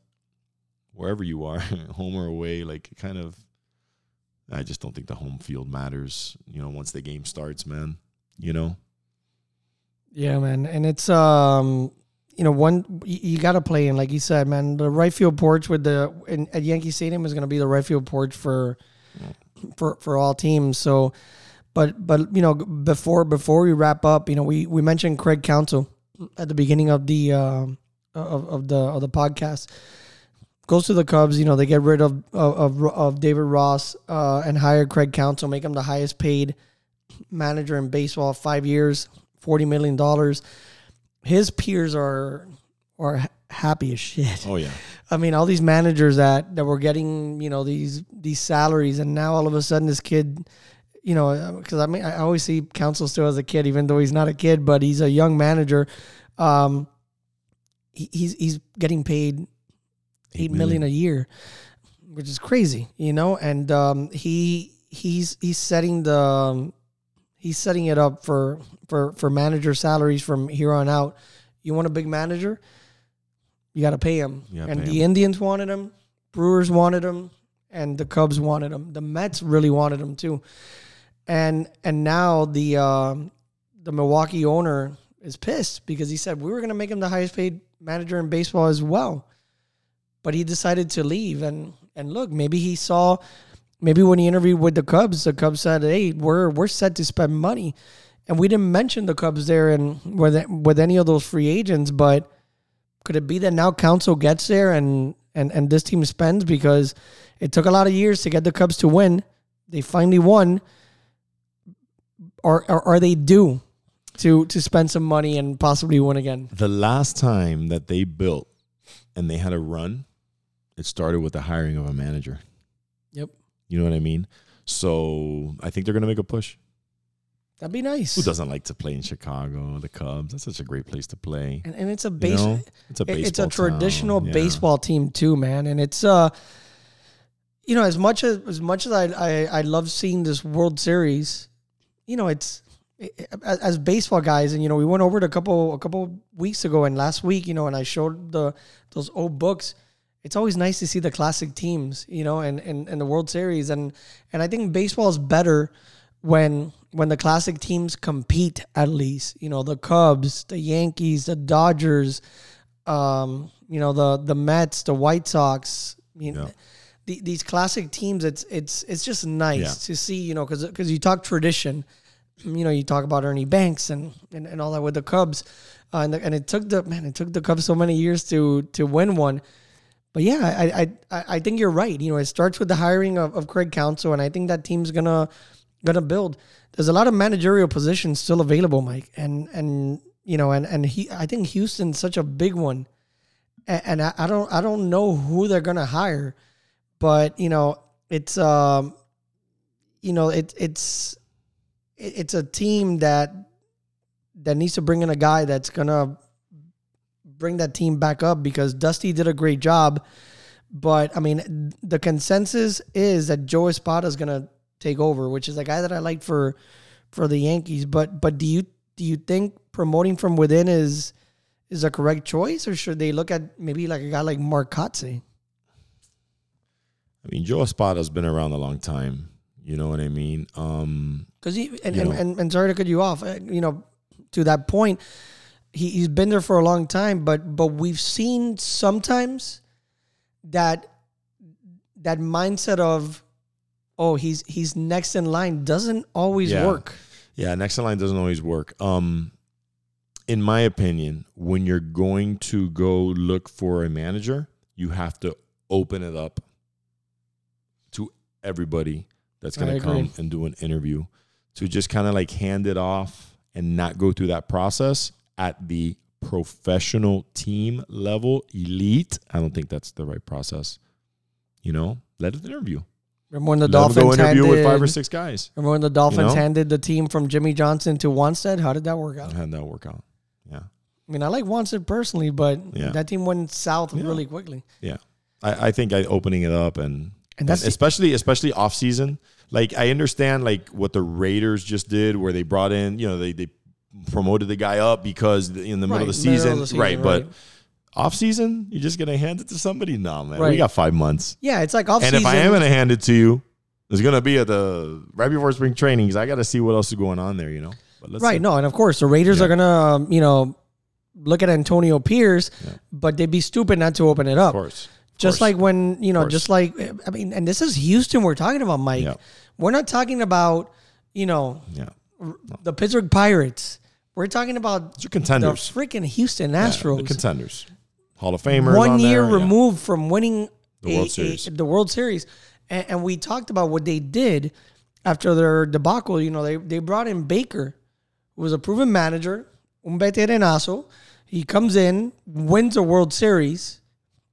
wherever you are, home or away. Like kind of. I just don't think the home field matters. You know, once the game starts, man. You know. Yeah, man, and it's um, you know, one you, got to play in, like you said, man. The right field porch with the in, at Yankee Stadium is going to be the right field porch for, for for all teams. So but but you know before before we wrap up, you know we we mentioned Craig Counsell at the beginning of the uh, of of the of the podcast. Goes to the Cubs. You know they get rid of of, of David Ross uh, and hire Craig Counsell, make him the highest paid manager in baseball, five years, forty million dollars. His peers are are happy as shit. Oh yeah. I mean, all these managers that that were getting you know these these salaries, and now all of a sudden this kid you know, because I mean, I always see Counsell still as a kid, even though he's not a kid, but he's a young manager. Um, he, he's he's getting paid eight, million. million a year, which is crazy, you know. And um, he he's he's setting the um, he's setting it up for for for manager salaries from here on out. You want a big manager, you got to pay him. And pay the him. Indians wanted him, Brewers wanted him, and the Cubs wanted him. The Mets really wanted him too and and now the uh, the Milwaukee owner is pissed because he said we were going to make him the highest paid manager in baseball as well, but he decided to leave. And and look, maybe he saw, maybe when he interviewed with the Cubs, the Cubs said, "Hey, we're we're set to spend money." and we didn't mention the Cubs there and with with any of those free agents, but could it be that now Counsell gets there and and and this team spends because it took a lot of years to get the Cubs to win. They finally won. Or, or are they due to to spend some money and possibly win again? The last time that they built and they had a run, it started with the hiring of a manager. Yep. You know what I mean? So I think they're going to make a push. That'd be nice. Who doesn't like to play in Chicago? The Cubs. That's such a great place to play. And, and it's a You base. know? It's a baseball. it's a traditional. Yeah. baseball team too, man. And it's uh, you know, as much as as much as I I, I love seeing this World Series, you know, it's as, as baseball guys, and you know, we went over it a couple a couple weeks ago and last week, you know, and I showed the those old books. It's always nice to see the classic teams, you know, and and, and the World Series, and and I think baseball is better when when the classic teams compete at least you know the cubs the yankees the dodgers um you know the the mets the white sox you know Yeah. the, these classic teams it's it's it's just nice Yeah. to see you know because because you talk tradition you know you talk about ernie banks and and, and all that with the cubs uh, and, the, and it took the man it took the cubs so many years to to win one but yeah, I, I I think you're right. You know, it starts with the hiring of, of Craig Counsell, and I think that team's gonna gonna build. There's a lot of managerial positions still available, Mike, and and you know, and and he, I think Houston's such a big one, and, and I, I don't I don't know who they're gonna hire, but you know, it's um, you know, it it's it, it's a team that that needs to bring in a guy that's gonna bring that team back up because Dusty did a great job. But I mean, the consensus is that Joe Espada is gonna take over, which is a guy that I like for for the Yankees. But but do you do you think promoting from within is is a correct choice, or should they look at maybe like a guy like Mark Kotsay? I mean, Joe Espada's been around a long time. You know what I mean? Um, Because he and, and, and and sorry to cut you off. uh, You know, to that point, he he's been there for a long time, but but we've seen sometimes that that mindset of oh he's he's next in line doesn't always Yeah. work. Yeah, next in line doesn't always work. Um, in my opinion, when you're going to go look for a manager, you have to open it up to everybody that's going to come and do an interview. To just kind of like hand it off and not go through that process at the professional team level, elite. I don't think that's the right process. You know, let it interview. Remember when the Let Dolphins go interview handed, with five or six guys. Remember when the Dolphins know? handed the team from Jimmy Johnson to Wannstedt? How did that work out? How did that work out. Yeah. I mean, I like Wannstedt personally, but Yeah. that team went south Yeah. really quickly. Yeah, I, I think I opening it up and And that's and especially especially off season. Like I understand like what the Raiders just did, where they brought in you know they they promoted the guy up because in the middle, of, the Right, middle season, of the season, right? But right. off season, you're just gonna hand it to somebody. No, man, Right. we got five months. yeah, it's like off and season. if I am gonna hand it to you, it's gonna be at the right before spring training because I got to see what else is going on there. You know, but let's right, see. no, and of course the Raiders Yeah. are gonna, um, you know, look at Antonio Pierce, Yeah. but they'd be stupid not to open it up. of course, Of Just course. like when you know, just like I mean, and this is Houston we're talking about, Mike. Yeah. We're not talking about you know yeah, the Pittsburgh Pirates. We're talking about your the contenders, freaking Houston Astros. the contenders, Hall of Famers, one on year removed from winning The World Series. the World Series, and, and we talked about what they did after their debacle. You know, they they brought in Baker, who was a proven manager, un veteranazo. He comes in, wins a World Series,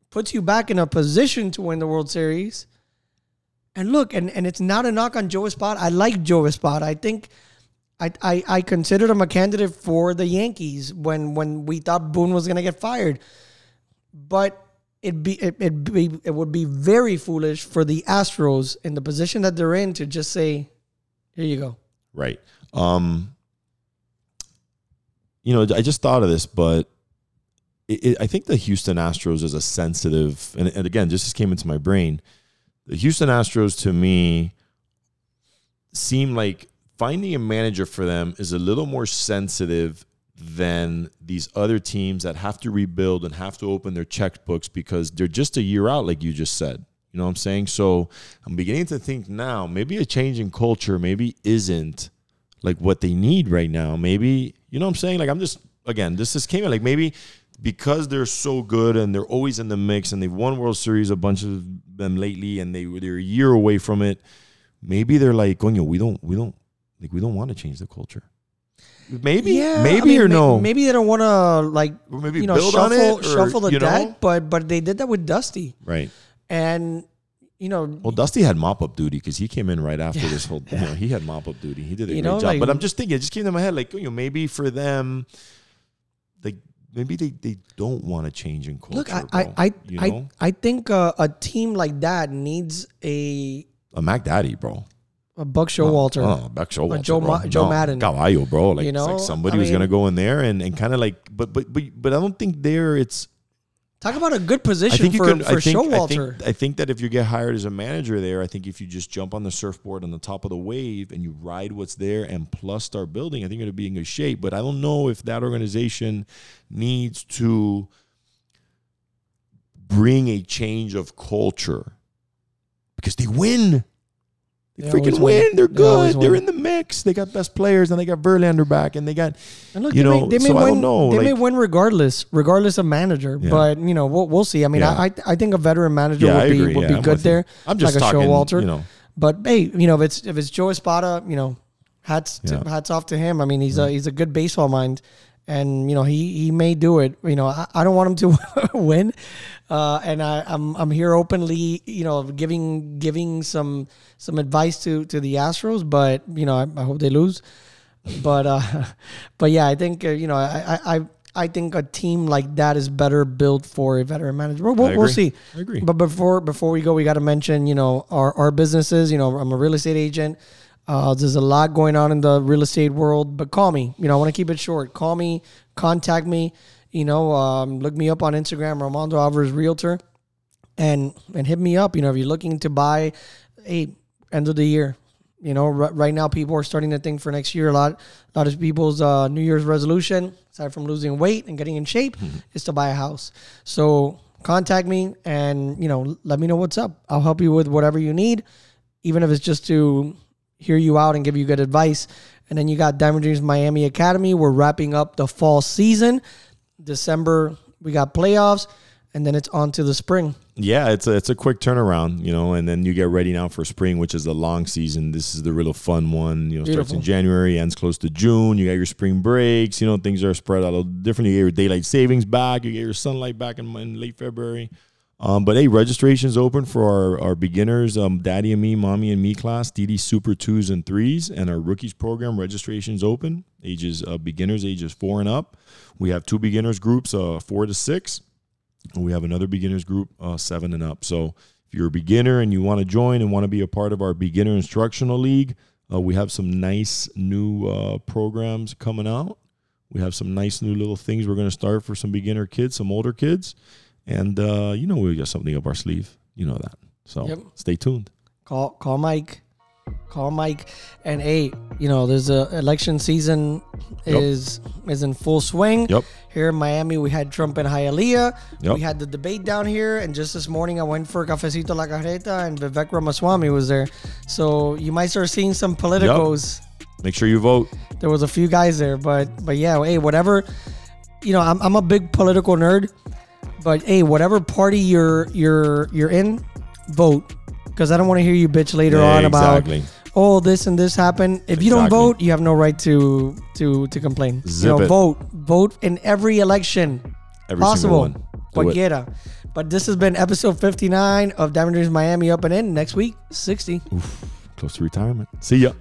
puts you back in a position to win the World Series. And look, and, and it's not a knock on Joe Espada. I like Joe Espada. I think I, I, I considered him a candidate for the Yankees when when we thought Boone was gonna get fired. But it be it it be it would be very foolish for the Astros in the position that they're in to just say, "Here you go." Right. Um, you know, I just thought of this, but it, it, I think the Houston Astros is a sensitive, and, and again, just came into my brain. The Houston Astros, to me, seem like finding a manager for them is a little more sensitive than these other teams that have to rebuild and have to open their checkbooks because they're just a year out, like you just said. You know what I'm saying? So I'm beginning to think now maybe a change in culture maybe isn't like what they need right now. Maybe you know what I'm saying. Like I'm just again, this just came in like maybe because they're so good and they're always in the mix and they've won World Series a bunch of them lately and they they're a year away from it. Maybe they're like, Coño, we don't we don't like we don't want to change the culture. Maybe, Yeah, maybe I mean, or may- no, Maybe they don't want to like Or maybe you know build shuffle on it, or, shuffle the you know? deck, but but they did that with Dusty, right. and you know Well, Dusty had mop up duty because he came in right after Yeah, this whole. You know, he had mop up duty. He did a You great know, job. like- but I'm just thinking, it just came to my head, like you know, maybe for them, like maybe they, they don't want to change in culture. look, I bro, I I, you I, I think uh, a team like that needs a a Mac Daddy, bro. A Buck Showalter. Oh, oh Buck Showalter, Joe. Ma- Joe No, Madden. Caballo, bro. Like, You it's like know, somebody I was gonna go in there and, and kind of like, but but but but I don't think there it's. Talk about a good position for can. for I think, I Showalter. think I think that if you get hired as a manager there, I think if you just jump on the surfboard on the top of the wave and you ride what's there and plus start building, I think it'll be in good shape. But I don't know if that organization needs to bring a change of culture because they win. They, They freaking win. win. They're good. They're win. in the mix. They got best players and they got Verlander back and they got And look, you they know, may, they may so I win. don't know, They may win regardless, regardless of manager. Yeah. But you know, we'll, we'll see. I mean, Yeah. I, I I think a veteran manager yeah. would be would be I'm good there. I'm just like a talking. Showalter. You know, But hey, you know, if it's if it's Joe Espada, you know, hats to, hats off to him. I mean, he's a he's a good baseball mind, and you know he he may do it. You know, I, I don't want him to win, uh, and I, I'm I'm here openly, you know, giving giving some some advice to to the Astros, but you know, I, I hope they lose. But uh, but yeah, I think uh, you know, I I. I think a team like that is better built for a veteran manager. We'll, we'll, we'll see. I agree. But before before we go, we got to mention, you know, our, our businesses. You know, I'm a real estate agent. Uh, there's a lot going on in the real estate world, but call me. You know, I want to keep it short. Call me, contact me. You know, um, look me up on Instagram, Armando Alvarez Realtor, and and hit me up. You know, if you're looking to buy, a end of the year. You know, r- right now people are starting to think for next year. A lot, a lot of people's uh, New Year's resolution, aside from losing weight and getting in shape, is to buy a house. So contact me and you know let me know what's up. I'll help you with whatever you need, even if it's just to hear you out and give you good advice. And then you got Diamond Dreams Miami Academy. We're wrapping up the fall season. December we got playoffs, and then it's on to the spring. Yeah, it's a it's a quick turnaround, you know, and then you get ready now for spring, which is the long season. This is the real fun one. You know, starts in January, ends close to June. You got your spring breaks. You know, things are spread out a little different. You get your daylight savings back. You get your sunlight back in, in late February. Um, but hey, registration's open for our, our beginners, um, daddy and me, mommy and me class, DD Super twos and threes, and our rookies program registration's open. Ages uh, beginners, ages four and up. We have two beginners groups, uh, four to six. And we have another beginners group, uh, seven and up. So if you're a beginner and you want to join and want to be a part of our beginner instructional league, uh, we have some nice new uh, programs coming out. We have some nice new little things we're going to start for some beginner kids, some older kids, and uh, you know we got something up our sleeve. You know that. So Yep. stay tuned. Call call Mike. Call Mike. And hey, you know, there's a election season Yep. is is in full swing. Yep. Here in Miami, we had Trump and Hialeah. Yep. We had the debate down here, and just this morning I went for Cafecito La Carreta, and Vivek Ramaswamy was there. So you might start seeing some politicos. Make sure you vote. There was a few guys there, but but yeah, hey, whatever. You know, I'm, I'm a big political nerd, but hey, whatever party you're you're you're in, vote because I don't want to hear you bitch later Yeah, on about exactly. oh this and this happened. If you don't vote, you have no right to to to complain. Zip you know, it. vote vote in every election Every possible. single one. Do. Cualquiera. But this has been episode 59 of Diamond Dreams Miami up and in. Next week, 60. Close to retirement. See ya.